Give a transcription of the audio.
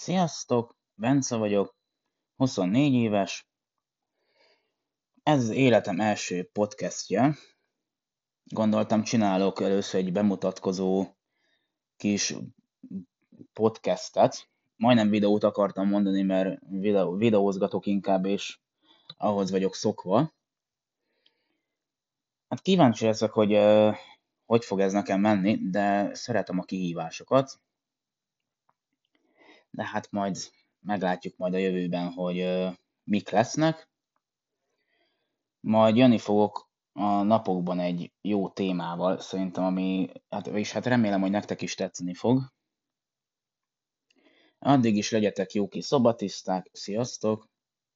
Sziasztok, Bence vagyok, 24 éves. Ez az életem első podcastje. Gondoltam, csinálok először egy bemutatkozó kis podcastet. Majdnem videót akartam mondani, mert videó, videózgatok inkább, és ahhoz vagyok szokva. Hát kíváncsi leszek, hogy hogy fog ez nekem menni, de szeretem a kihívásokat. De hát majd meglátjuk majd a jövőben, hogy mik lesznek. Majd jönni fogok a napokban egy jó témával, szerintem, ami, hát, és hát remélem, hogy nektek is tetszeni fog. Addig is legyetek jó kis szobatiszták, sziasztok!